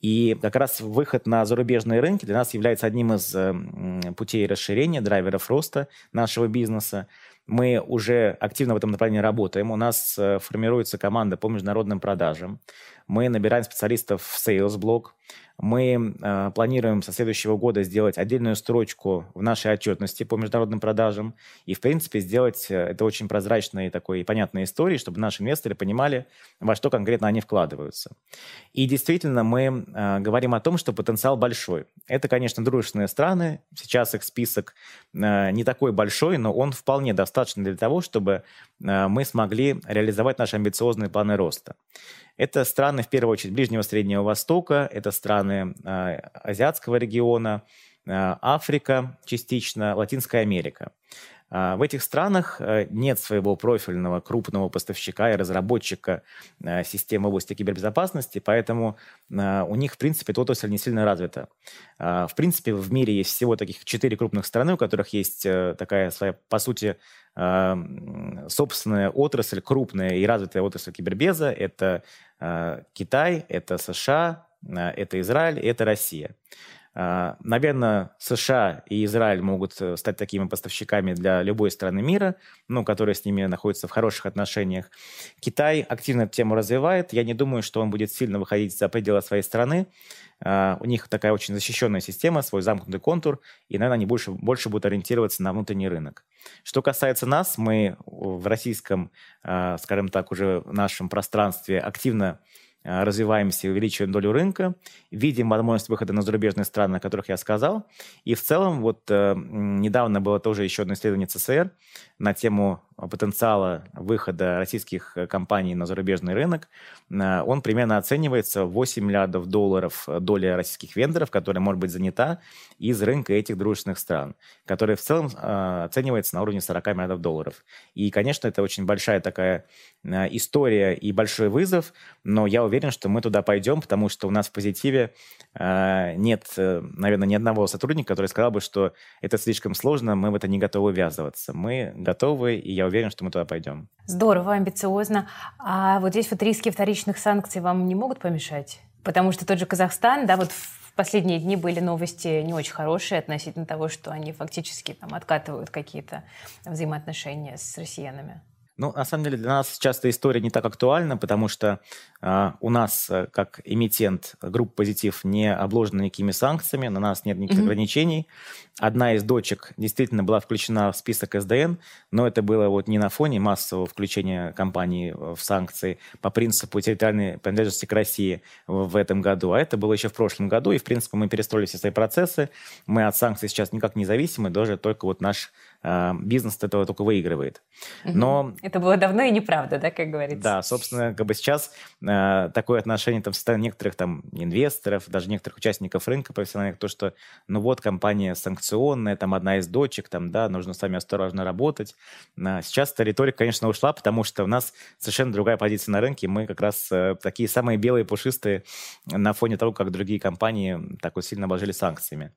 И как раз выход на зарубежные рынки для нас является одним из путей расширения, драйверов роста нашего бизнеса. Мы уже активно в этом направлении работаем. У нас э, формируется команда по международным продажам. Мы набираем специалистов в sales блок. Мы э, планируем со следующего года сделать отдельную строчку в нашей отчетности по международным продажам и, в принципе, сделать э, это очень прозрачной такой понятной историей, чтобы наши инвесторы понимали, во что конкретно они вкладываются. И действительно, мы э, говорим о том, что потенциал большой. Это, конечно, дружественные страны. Сейчас их список э, не такой большой, но он вполне достаточно для того, чтобы э, мы смогли реализовать наши амбициозные планы роста. Это страны, в первую очередь, Ближнего Среднего Востока, это страны э, Азиатского региона, э, Африка частично, Латинская Америка. Э, в этих странах э, нет своего профильного крупного поставщика и разработчика э, системы в области кибербезопасности, поэтому у них, в принципе, эта отрасль не сильно развита. В принципе, в мире есть всего таких четыре крупных страны, у которых есть такая своя, по сути, собственная отрасль, крупная и развитая отрасль кибербеза. Это Э, Китай, это США, э, это Израиль, это Россия. Э, Наверное, США и Израиль могут стать такими поставщиками для любой страны мира, ну, которые с ними находятся в хороших отношениях. Китай активно эту тему развивает. Я не думаю, что он будет сильно выходить за пределы своей страны. У них такая очень защищенная система, свой замкнутый контур, и, наверное, они больше, больше будут ориентироваться на внутренний рынок. Что касается нас, мы в российском, скажем так, уже нашем пространстве активно Э, развиваемся и увеличиваем долю рынка, видим возможность выхода на зарубежные страны, о которых я сказал. И в целом, вот э, недавно было тоже еще одно исследование ЦСР на тему потенциала выхода российских э, компаний на зарубежный рынок. Э, он примерно оценивается в 8 миллиардов долларов доля российских вендоров, которая может быть занята из рынка этих дружественных стран, которая в целом э, оценивается на уровне 40 миллиардов долларов. И, конечно, это очень большая такая история и большой вызов, но я уверен, что мы туда пойдем, потому что у нас в позитиве э, нет, э, наверное, ни одного сотрудника, который сказал бы, что это слишком сложно, мы в это не готовы ввязываться. Мы готовы, и я уверен, что мы туда пойдем. Здорово, амбициозно. А вот здесь вот риски вторичных санкций вам не могут помешать? Потому что тот же Казахстан, да, вот в последние дни были новости не очень хорошие относительно того, что они фактически там откатывают какие-то взаимоотношения с россиянами. Ну, на самом деле, для нас часто история не так актуальна, потому что э, у нас, э, как эмитент, группа «Позитив» не обложена никакими санкциями, на нас нет никаких mm-hmm. ограничений. Одна из дочек действительно была включена в список СДН, но это было вот не на фоне массового включения компании в санкции по принципу территориальной принадлежности к России в этом году, а это было еще в прошлом году, и, в принципе, мы перестроили все свои процессы. Мы от санкций сейчас никак не зависимы, даже только вот наш бизнес от этого только выигрывает. Но... Это было давно и неправда, да, как говорится? Да, собственно, как бы сейчас э, такое отношение там, со стороны некоторых там инвесторов, даже некоторых участников рынка профессиональных, то, что ну вот компания санкционная, там одна из дочек, там, да, нужно с вами осторожно работать. А сейчас эта риторика, конечно, ушла, потому что у нас совершенно другая позиция на рынке, мы как раз э, такие самые белые, пушистые на фоне того, как другие компании так вот сильно обложили санкциями.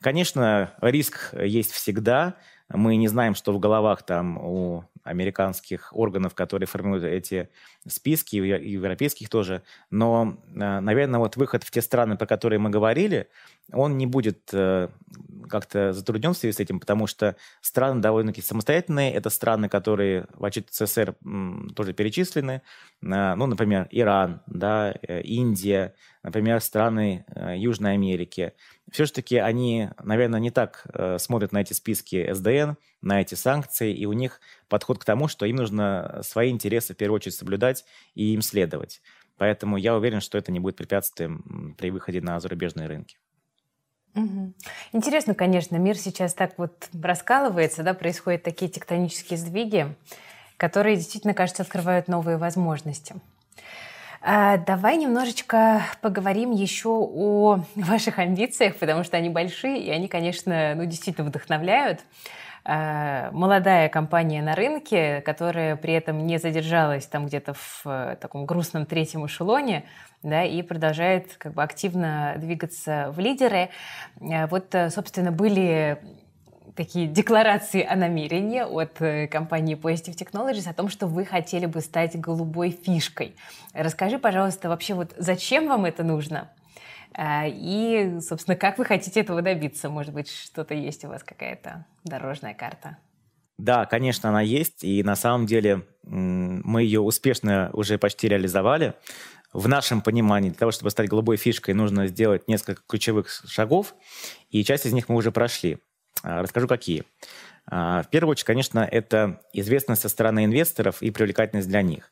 Конечно, риск есть всегда, мы не знаем, что в головах там у американских органов, которые формируют эти списки, и европейских тоже. Но, э, наверное, вот выход в те страны, про которые мы говорили, он не будет э, как-то затруднен в связи с этим, потому что страны довольно-таки самостоятельные. Это страны, которые в отчете ЦССР тоже перечислены. Э, ну, например, Иран, да, Индия, например, страны Южной Америки. Все-таки они, наверное, не так смотрят на эти списки СДН, на эти санкции, и у них подход к тому, что им нужно свои интересы в первую очередь соблюдать и им следовать. Поэтому я уверен, что это не будет препятствием при выходе на зарубежные рынки. Интересно, конечно, мир сейчас так вот раскалывается, да, происходят такие тектонические сдвиги, которые действительно, кажется, открывают новые возможности. А, давай немножечко поговорим еще о [LAUGHS] ваших амбициях, потому что они большие, и они, конечно, ну, действительно вдохновляют. Э, молодая компания на рынке, которая при этом не задержалась там где-то в э, таком грустном третьем эшелоне, да, и продолжает как бы активно двигаться в лидеры. Э, вот, собственно, были такие декларации о намерении от компании Positive Technologies о том, что вы хотели бы стать голубой фишкой. Расскажи, пожалуйста, вообще вот зачем вам это нужно? А, и, собственно, как вы хотите этого добиться? Может быть, что-то есть у вас, какая-то дорожная карта? Да, конечно, она есть, и на самом деле мы ее успешно уже почти реализовали. В нашем понимании, для того, чтобы стать голубой фишкой, нужно сделать несколько ключевых шагов, и часть из них мы уже прошли. А, расскажу, какие. А, в первую очередь, конечно, это известность со стороны инвесторов и привлекательность для них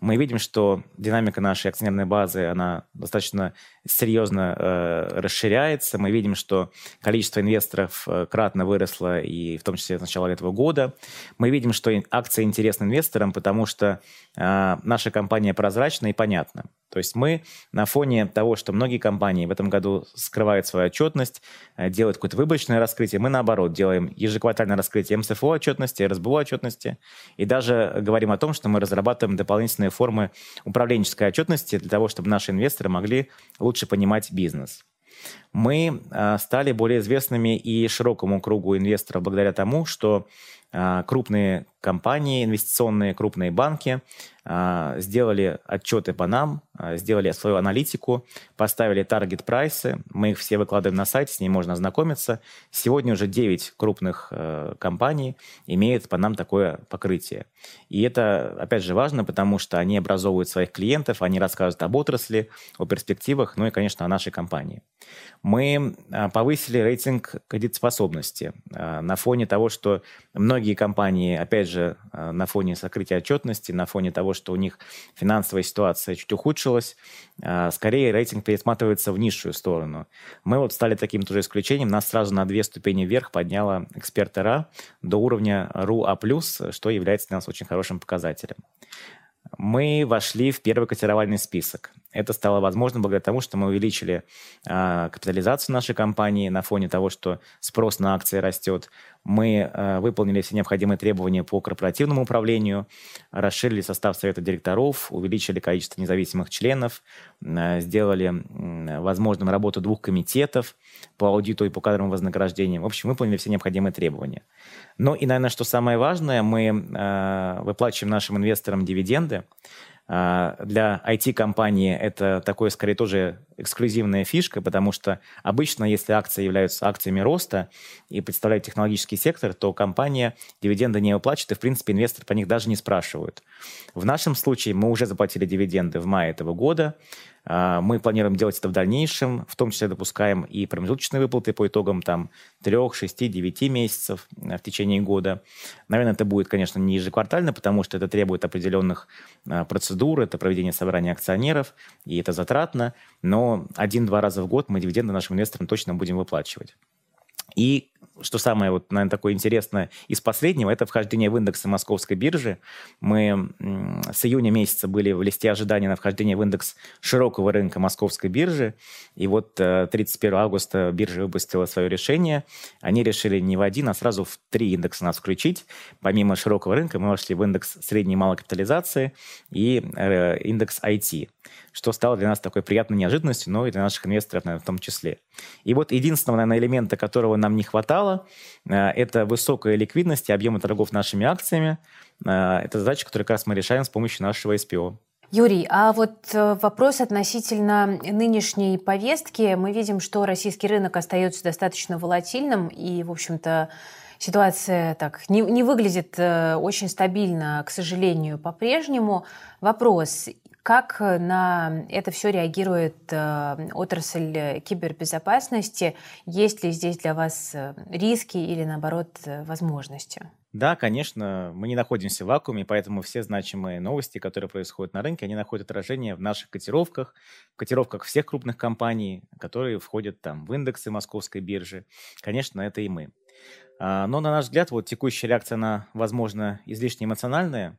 мы видим, что динамика нашей акционерной базы, она достаточно серьезно э, расширяется. Мы видим, что количество инвесторов э, кратно выросло, и в том числе с начала этого года. Мы видим, что акции интересны инвесторам, потому что э, наша компания прозрачна и понятна. То есть мы на фоне того, что многие компании в этом году скрывают свою отчетность, э, делают какое-то выборочное раскрытие, мы наоборот делаем ежеквартальное раскрытие МСФО отчетности, РСБУ отчетности, и даже говорим о том, что мы разрабатываем дополнительные формы управленческой отчетности для того, чтобы наши инвесторы могли лучше понимать бизнес. Мы э, стали более известными и широкому кругу инвесторов благодаря тому, что э, крупные компании, инвестиционные крупные банки а, сделали отчеты по нам, а, сделали свою аналитику, поставили таргет прайсы. Мы их все выкладываем на сайте, с ними можно ознакомиться. Сегодня уже 9 крупных э, компаний имеют по нам такое покрытие. И это, опять же, важно, потому что они образовывают своих клиентов, они рассказывают об отрасли, о перспективах, ну и, конечно, о нашей компании. Мы а, повысили рейтинг кредитоспособности на фоне того, что многие компании, опять же, на фоне сокрытия отчетности, на фоне того, что у них финансовая ситуация чуть ухудшилась, скорее рейтинг пересматривается в низшую сторону. Мы вот стали таким тоже исключением. Нас сразу на две ступени вверх подняла эксперт РА до уровня РУА+, что является для нас очень хорошим показателем мы вошли в первый котировальный список. Это стало возможно благодаря тому, что мы увеличили э, капитализацию нашей компании на фоне того, что спрос на акции растет. Мы э, выполнили все необходимые требования по корпоративному управлению, расширили состав совета директоров, увеличили количество независимых членов, э, сделали э, возможным работу двух комитетов по аудиту и по кадровым вознаграждениям. В общем, выполнили все необходимые требования. Ну и, наверное, что самое важное, мы э, выплачиваем нашим инвесторам дивиденды. А, для IT-компании это такое, скорее, тоже эксклюзивная фишка, потому что обычно, если акции являются акциями роста и представляют технологический сектор, то компания дивиденды не выплачивает, и, в принципе, инвесторы по них даже не спрашивают. В нашем случае мы уже заплатили дивиденды в мае этого года, мы планируем делать это в дальнейшем, в том числе допускаем и промежуточные выплаты по итогам там, 3, 6, 9 месяцев э, в течение года. Наверное, это будет, конечно, не ежеквартально, потому что это требует определенных а, процедур, это проведение собрания акционеров, и это затратно, но один-два раза в год мы дивиденды нашим инвесторам точно будем выплачивать. И что самое, вот, наверное, такое интересное из последнего, это вхождение в индексы московской биржи. Мы с июня месяца были в листе ожидания на вхождение в индекс широкого рынка московской биржи. И вот 31 э, августа биржа выпустила свое решение. Они решили не в один, а сразу в три индекса нас включить. Помимо широкого рынка мы вошли в индекс средней и малой капитализации и индекс IT, что стало для нас такой приятной неожиданностью, но и для наших инвесторов, наверное, в том числе. И вот единственного, наверное, элемента, которого нам не хватало, э, это высокая ликвидность и объемы торгов нашими акциями. Э, это задача, которую как раз мы решаем с помощью нашего SPO. Юрий, а вот э, вопрос относительно нынешней повестки. Мы видим, что российский рынок остается достаточно волатильным, и, в общем-то, ситуация так не, не выглядит очень стабильно, к сожалению, по-прежнему. Вопрос, как э, на это все реагирует э, отрасль кибербезопасности? Есть ли здесь для вас э, риски или, наоборот, возможности? Да, конечно, мы не находимся в вакууме, поэтому все значимые новости, которые происходят на рынке, они находят отражение в наших котировках, в котировках всех крупных компаний, которые входят там в индексы московской биржи. Конечно, это и мы. А, но, на наш взгляд, вот текущая реакция на, возможно, излишне эмоциональная,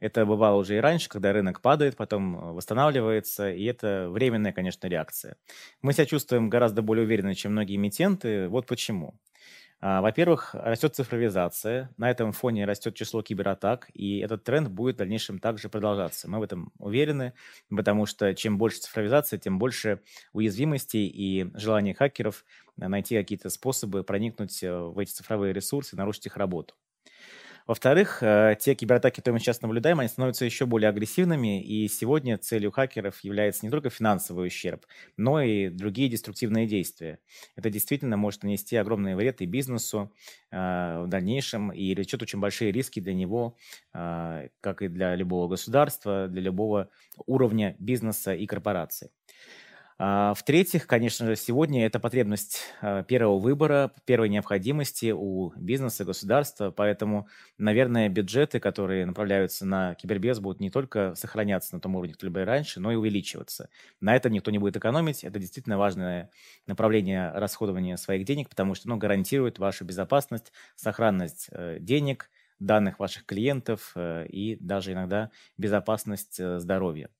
это бывало уже и раньше, когда рынок падает, потом э, восстанавливается, и это временная, конечно, реакция. Мы себя чувствуем гораздо более уверенно, чем многие эмитенты. Вот почему. А, во-первых, растет цифровизация, на этом фоне растет число кибератак, и этот тренд будет в дальнейшем также продолжаться. Мы в этом уверены, потому что чем больше цифровизация, тем больше уязвимостей и желания хакеров найти какие-то способы проникнуть э, в эти цифровые ресурсы, нарушить их работу. Во-вторых, э, те кибератаки, которые мы сейчас наблюдаем, они становятся еще более агрессивными, и сегодня целью хакеров является не только финансовый ущерб, но и другие деструктивные действия. Это действительно может нанести огромный вред и бизнесу э, в дальнейшем, и влечет очень большие риски для него, э, как и для любого государства, для любого уровня бизнеса и корпорации. А, в-третьих, конечно же, сегодня это потребность а, первого выбора, первой необходимости у бизнеса, государства, поэтому, наверное, бюджеты, которые направляются на кибербез, будут не только сохраняться на том уровне, который был раньше, но и увеличиваться. На этом никто не будет экономить, это действительно важное направление расходования своих денег, потому что оно гарантирует вашу безопасность, сохранность э, денег, данных ваших клиентов э, и даже иногда безопасность э, здоровья.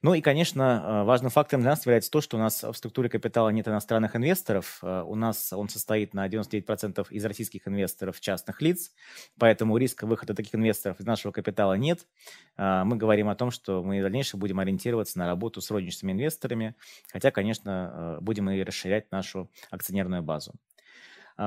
Ну и, конечно, э, важным фактором для нас является то, что у нас в структуре капитала нет иностранных инвесторов. Э, у нас он состоит на 99% из российских инвесторов частных лиц, поэтому риска выхода таких инвесторов из нашего капитала нет. Э, мы говорим о том, что мы в дальнейшем будем ориентироваться на работу с розничными инвесторами, хотя, конечно, будем и расширять нашу акционерную базу.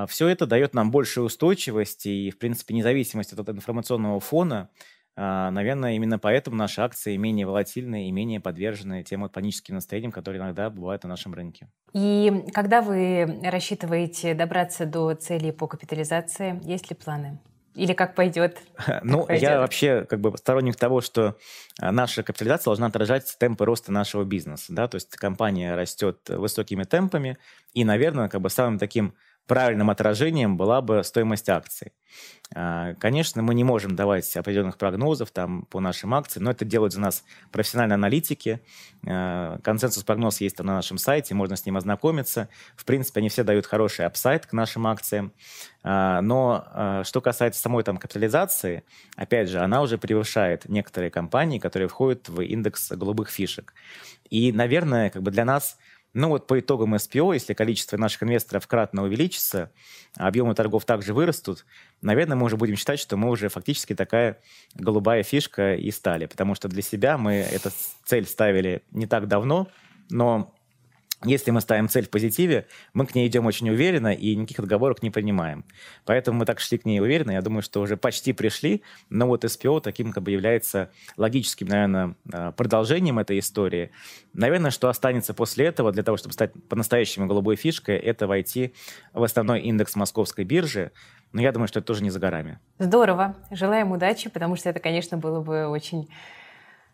Все это дает нам большую устойчивость и, в принципе, независимость от информационного фона, наверное, именно поэтому наши акции менее волатильны и менее подвержены тем паническим настроениям, которые иногда бывают на нашем рынке. И когда вы рассчитываете добраться до цели по капитализации, есть ли планы? Или как пойдет? [LAUGHS] Ну, пойдет? я вообще как бы сторонник того, что а, наша капитализация должна отражать темпы роста нашего бизнеса. Да? То есть компания растет высокими темпами, и, наверное, как бы самым таким правильным отражением была бы стоимость акций. А, конечно, мы не можем давать определенных прогнозов там, по нашим акциям, но это делают за нас профессиональные аналитики. А, консенсус-прогноз есть на нашем сайте, можно с ним ознакомиться. В принципе, они все дают хороший апсайт к нашим акциям. А, но что касается самой там, капитализации, опять же, она уже превышает некоторые компании, которые входят в индекс голубых фишек. И, наверное, как бы для нас ну вот по итогам SPO, если количество наших инвесторов кратно увеличится, объемы торгов также вырастут, наверное, мы уже будем считать, что мы уже фактически такая голубая фишка и стали. Потому что для себя мы эту цель ставили не так давно, но если мы ставим цель в позитиве, мы к ней идем очень уверенно и никаких отговорок не принимаем. Поэтому мы так шли к ней уверенно. Я думаю, что уже почти пришли. Но вот SPO таким как бы является логическим, наверное, а, продолжением этой истории. Наверное, что останется после этого для того, чтобы стать по-настоящему голубой фишкой, это войти в основной индекс московской биржи. Но я думаю, что это тоже не за горами. Здорово. Желаем удачи, потому что это, конечно, было бы очень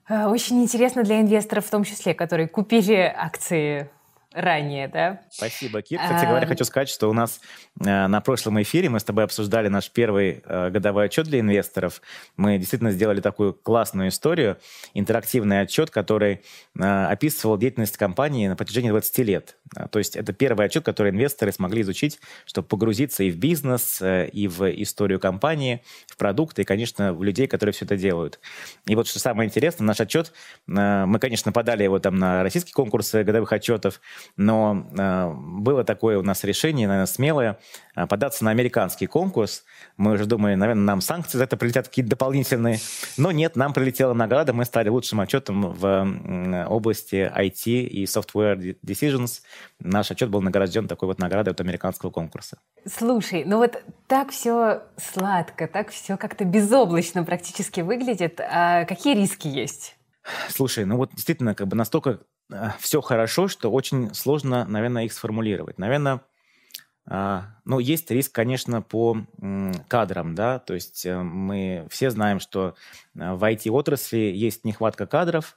э, очень интересно для инвесторов в том числе, которые купили акции ранее, да? Спасибо, Кир. Кстати говоря, хочу сказать, что у нас э, на прошлом эфире мы с тобой обсуждали наш первый э, годовой отчет для инвесторов. Мы действительно сделали такую классную историю, интерактивный отчет, который э, описывал деятельность компании на протяжении 20 лет. То есть это первый отчет, который инвесторы смогли изучить, чтобы погрузиться и в бизнес, и в историю компании, в продукты, и, конечно, в людей, которые все это делают. И вот что самое интересное, наш отчет, мы, конечно, подали его там на российские конкурсы годовых отчетов, но э, было такое у нас решение, наверное, смелое, э, податься на американский конкурс. Мы уже думали, наверное, нам санкции за это прилетят какие-то дополнительные. Но нет, нам прилетела награда, мы стали лучшим отчетом в области IT и Software Decisions. Наш отчет был награжден такой вот наградой от американского конкурса. Слушай, ну вот так все сладко, так все как-то безоблачно практически выглядит. А какие риски есть? Слушай, ну вот действительно как бы настолько все хорошо, что очень сложно, наверное, их сформулировать. Наверное, а, ну, есть риск, конечно, по кадрам, да, то есть э, мы все знаем, что э, в IT-отрасли есть нехватка кадров,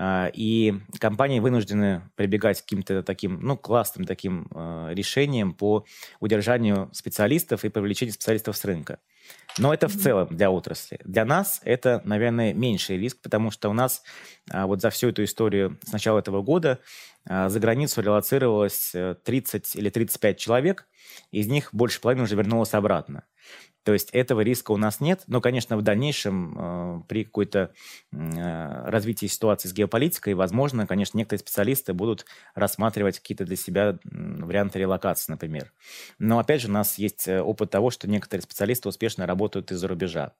и компании вынуждены прибегать к каким-то таким, ну, классным таким решениям по удержанию специалистов и привлечению специалистов с рынка. Но это в целом для отрасли. Для нас это, наверное, меньший риск, потому что у нас а, вот за всю эту историю с начала этого года а, за границу релацировалось 30 э, или 35 человек, из них больше половины уже вернулось обратно. То есть этого риска у нас нет, но, конечно, в дальнейшем э, при какой-то э, развитии ситуации с геополитикой, возможно, конечно, некоторые специалисты будут рассматривать какие-то для себя варианты релокации, например. Но, опять же, у нас есть э, опыт того, что некоторые специалисты успешно работают из-за рубежа.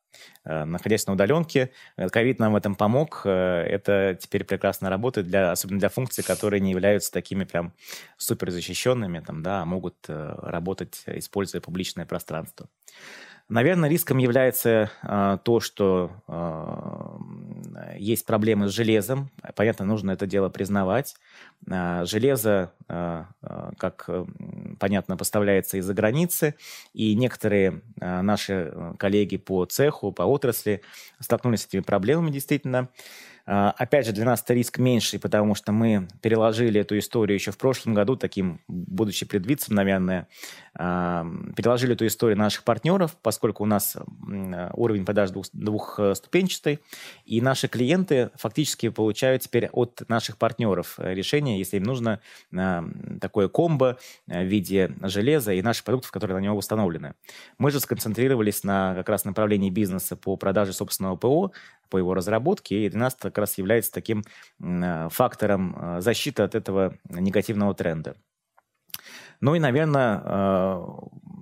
Находясь на удаленке, ковид нам в этом помог, это теперь прекрасно работает, для, особенно для функций, которые не являются такими прям супер защищенными, там, да, а могут работать, используя публичное пространство. Наверное, риском является э, то, что э, есть проблемы с железом. Понятно, нужно это дело признавать. Э, железо, э, как э, понятно, поставляется из-за границы, и некоторые э, наши коллеги по цеху, по отрасли столкнулись с этими проблемами действительно. А, опять же, для нас это риск меньший, потому что мы переложили эту историю еще в прошлом году, таким, будучи предвидцем, наверное, переложили эту историю наших партнеров, поскольку у нас уровень продаж двух, двухступенчатый, и наши клиенты фактически получают теперь от наших партнеров решение, если им нужно а, такое комбо в виде железа и наших продуктов, которые на него установлены. Мы же сконцентрировались на как раз направлении бизнеса по продаже собственного ПО, по его разработке, и для нас как раз является таким э, фактором э, защиты от этого негативного тренда. Ну и, наверное, э,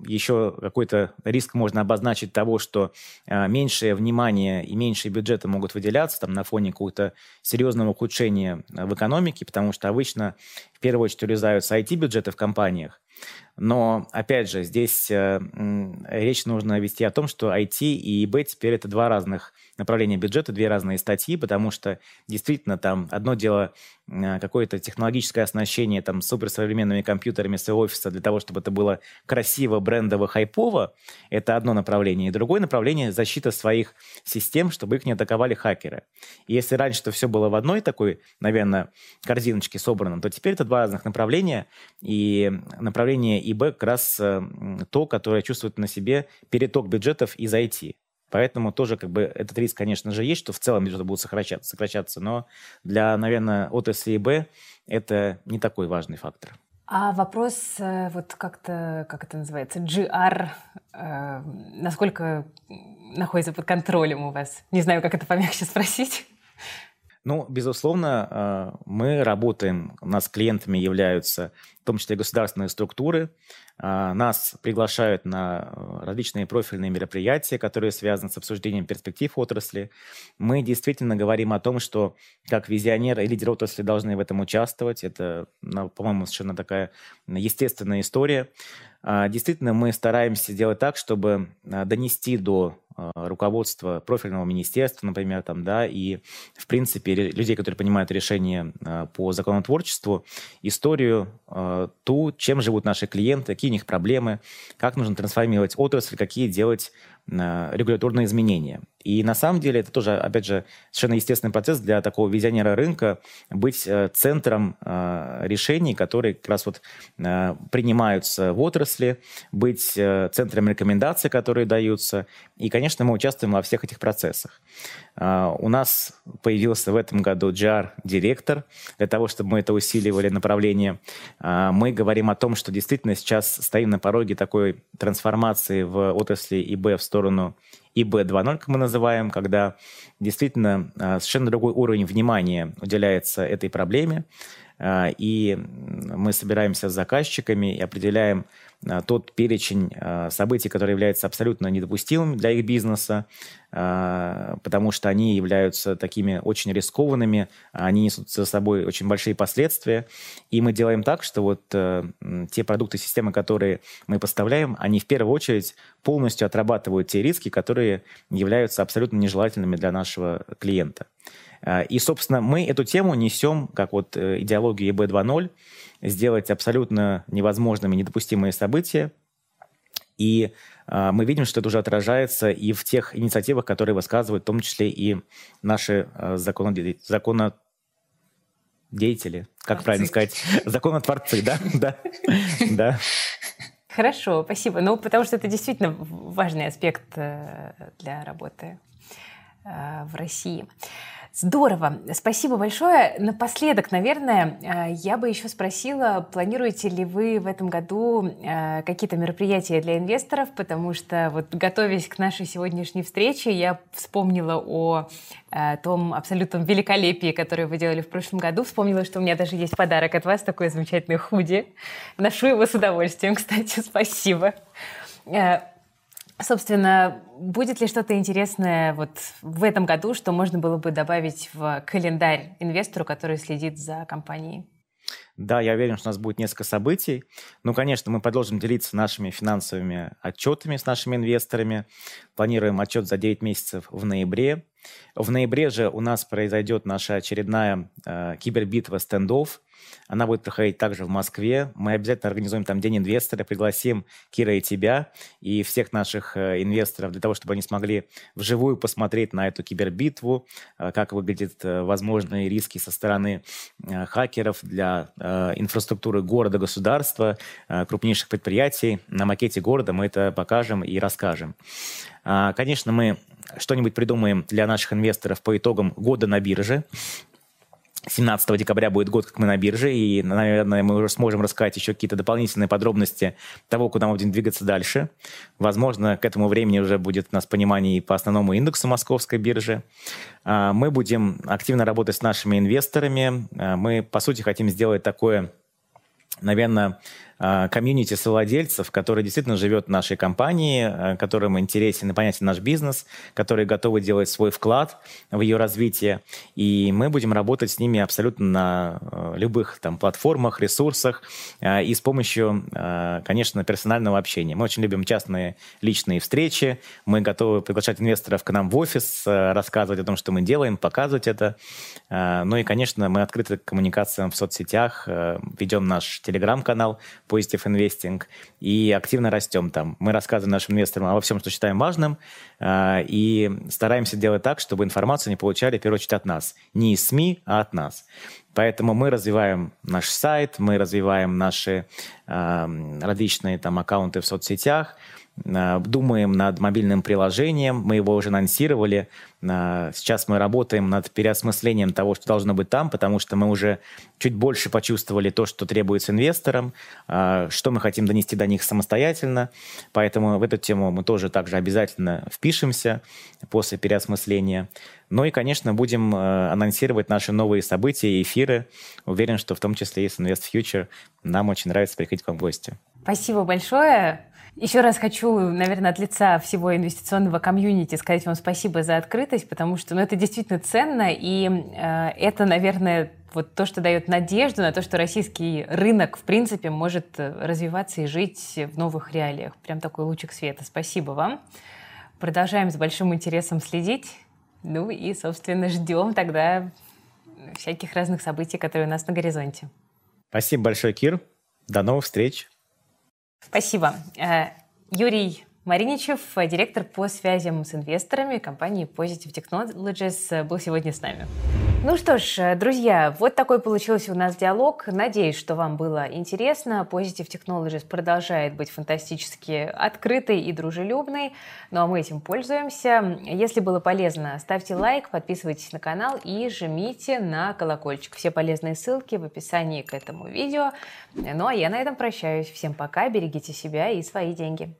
еще какой-то риск можно обозначить того, что меньшее внимание и меньшие бюджеты могут выделяться там, на фоне какого-то серьезного ухудшения в экономике, потому что обычно в первую очередь урезаются IT-бюджеты в компаниях, но, опять же, здесь э, речь нужно вести о том, что IT и ИБ теперь это два разных направления бюджета, две разные статьи, потому что действительно там одно дело э, какое-то технологическое оснащение там суперсовременными компьютерами с офиса для того, чтобы это было красиво, брендово, хайпово, это одно направление. И другое направление – защита своих систем, чтобы их не атаковали хакеры. И если раньше это все было в одной такой, наверное, корзиночке собрано, то теперь это два разных направления, и направление и, б, как раз то, которое чувствует на себе переток бюджетов из IT. Поэтому тоже как бы этот риск, конечно же, есть, что в целом бюджеты будут сокращаться, сокращаться, но для, наверное, отрасли ИБ это не такой важный фактор. А вопрос, э, вот как-то, как это называется, GR, э, насколько находится под контролем у вас? Не знаю, как это помягче спросить. Ну, безусловно, э, мы работаем, у нас клиентами являются том числе государственные структуры, а, нас приглашают на э, различные профильные мероприятия, которые связаны с обсуждением перспектив отрасли. Мы действительно говорим о том, что как визионеры и лидеры отрасли должны в этом участвовать. Это, по-моему, совершенно такая естественная история. А, действительно, мы стараемся сделать так, чтобы а, донести до руководства профильного министерства, например, там, да, и, в принципе, людей, которые принимают решения по законотворчеству, историю ту, чем живут наши клиенты, какие у них проблемы, как нужно трансформировать отрасль, какие делать регуляторные изменения. И на самом деле это тоже, опять же, совершенно естественный процесс для такого визионера рынка быть э, центром э, решений, которые как раз вот э, принимаются в отрасли, быть центром рекомендаций, которые даются. И, конечно, мы участвуем во всех этих процессах. У нас появился в этом году GR-директор для того, чтобы мы это усиливали направление. Мы говорим о том, что действительно сейчас стоим на пороге такой трансформации в отрасли ИБ в сторону и B2.0, как мы называем, когда действительно а, совершенно другой уровень внимания уделяется этой проблеме, а, и мы собираемся с заказчиками и определяем а, тот перечень событий, которые являются абсолютно недопустимыми для их бизнеса, потому что они являются такими очень рискованными, они несут за собой очень большие последствия. И мы делаем так, что вот э, те продукты, системы, которые мы поставляем, они в первую очередь полностью отрабатывают те риски, которые являются абсолютно нежелательными для нашего клиента. А, и, собственно, мы эту тему несем, как вот э, идеологию ЕБ 2.0, сделать абсолютно невозможными недопустимые события, и мы видим, что это уже отражается и в тех инициативах, которые высказывают, в том числе и наши законодатели, законодеятели, как Творцы. правильно сказать, законотворцы, да, [LAUGHS] да, да. Хорошо, спасибо. Ну, потому что это действительно важный аспект э, для работы э, в России. Здорово, спасибо большое. Напоследок, наверное, э, я бы еще спросила, планируете ли вы в этом году э, какие-то мероприятия для инвесторов, потому что вот готовясь к нашей сегодняшней встрече, я вспомнила о э, том абсолютном великолепии, которое вы делали в прошлом году. Вспомнила, что у меня даже есть подарок от вас, такой замечательный худи. Ношу его с удовольствием, [LAUGHS] кстати, спасибо. Собственно, будет ли что-то интересное вот в этом году, что можно было бы добавить в календарь инвестору, который следит за компанией? Да, я уверен, что у нас будет несколько событий. Ну, конечно, мы продолжим делиться нашими финансовыми отчетами с нашими инвесторами. Планируем отчет за 9 месяцев в ноябре. В ноябре же у нас произойдет наша очередная э, кибербитва стендов. Она будет проходить также в Москве. Мы обязательно организуем там День инвестора, пригласим Кира и тебя, и всех наших э, инвесторов для того, чтобы они смогли вживую посмотреть на эту кибербитву, э, как выглядят э, возможные риски со стороны хакеров для инфраструктуры города, государства, крупнейших предприятий. На макете города мы это покажем и расскажем. Конечно, мы что-нибудь придумаем для наших инвесторов по итогам года на бирже. 17 декабря будет год, как мы на бирже, и, наверное, мы уже сможем рассказать еще какие-то дополнительные подробности того, куда мы будем двигаться дальше. Возможно, к этому времени уже будет у нас понимание и по основному индексу московской биржи. А, мы будем активно работать с нашими инвесторами. А, мы, по сути, хотим сделать такое, наверное, комьюнити совладельцев, который действительно живет в нашей компании, а, которым интересен и понятен наш бизнес, которые готовы делать свой вклад в ее развитие. И мы будем работать с ними абсолютно на а, любых там платформах, ресурсах и с помощью, конечно, персонального общения. Мы очень любим частные личные встречи. Мы готовы приглашать инвесторов к нам в офис, рассказывать о том, что мы делаем, показывать это. Ну и, конечно, мы открыты к коммуникациям в соцсетях, ведем наш телеграм-канал Positive Investing, и активно растем там. Мы рассказываем нашим инвесторам обо всем, что считаем важным, а, и стараемся делать так, чтобы информацию они получали, в первую очередь, от нас. Не из СМИ, а от нас. Поэтому мы развиваем наш сайт, мы развиваем наши э, различные там аккаунты в соцсетях, думаем над мобильным приложением, мы его уже анонсировали, Сейчас мы работаем над переосмыслением того, что должно быть там, потому что мы уже чуть больше почувствовали то, что требуется инвесторам, а, что мы хотим донести до них самостоятельно. Поэтому в эту тему мы тоже также обязательно впишемся после переосмысления. Ну и, конечно, будем э, анонсировать наши новые события и эфиры. Уверен, что в том числе и с Invest Future нам очень нравится приходить к вам в гости. Спасибо большое. Еще раз хочу, наверное, от лица всего инвестиционного комьюнити сказать вам спасибо за открытость, потому что ну, это действительно ценно, и э, это, наверное, вот то, что дает надежду на то, что российский рынок, в принципе, может развиваться и жить в новых реалиях. Прям такой лучик света. Спасибо вам. Продолжаем с большим интересом следить. Ну и, собственно, ждем тогда всяких разных событий, которые у нас на горизонте. Спасибо большое, Кир. До новых встреч. Спасибо. Э, Юрий Мариничев, директор по связям с инвесторами компании Positive Technologies, был сегодня с нами. Ну что ж, друзья, вот такой получился у нас диалог. Надеюсь, что вам было интересно. Positive Technologies продолжает быть фантастически открытой и дружелюбной. Ну а мы этим пользуемся. Если было полезно, ставьте лайк, подписывайтесь на канал и жмите на колокольчик. Все полезные ссылки в описании к этому видео. Ну а я на этом прощаюсь. Всем пока, берегите себя и свои деньги.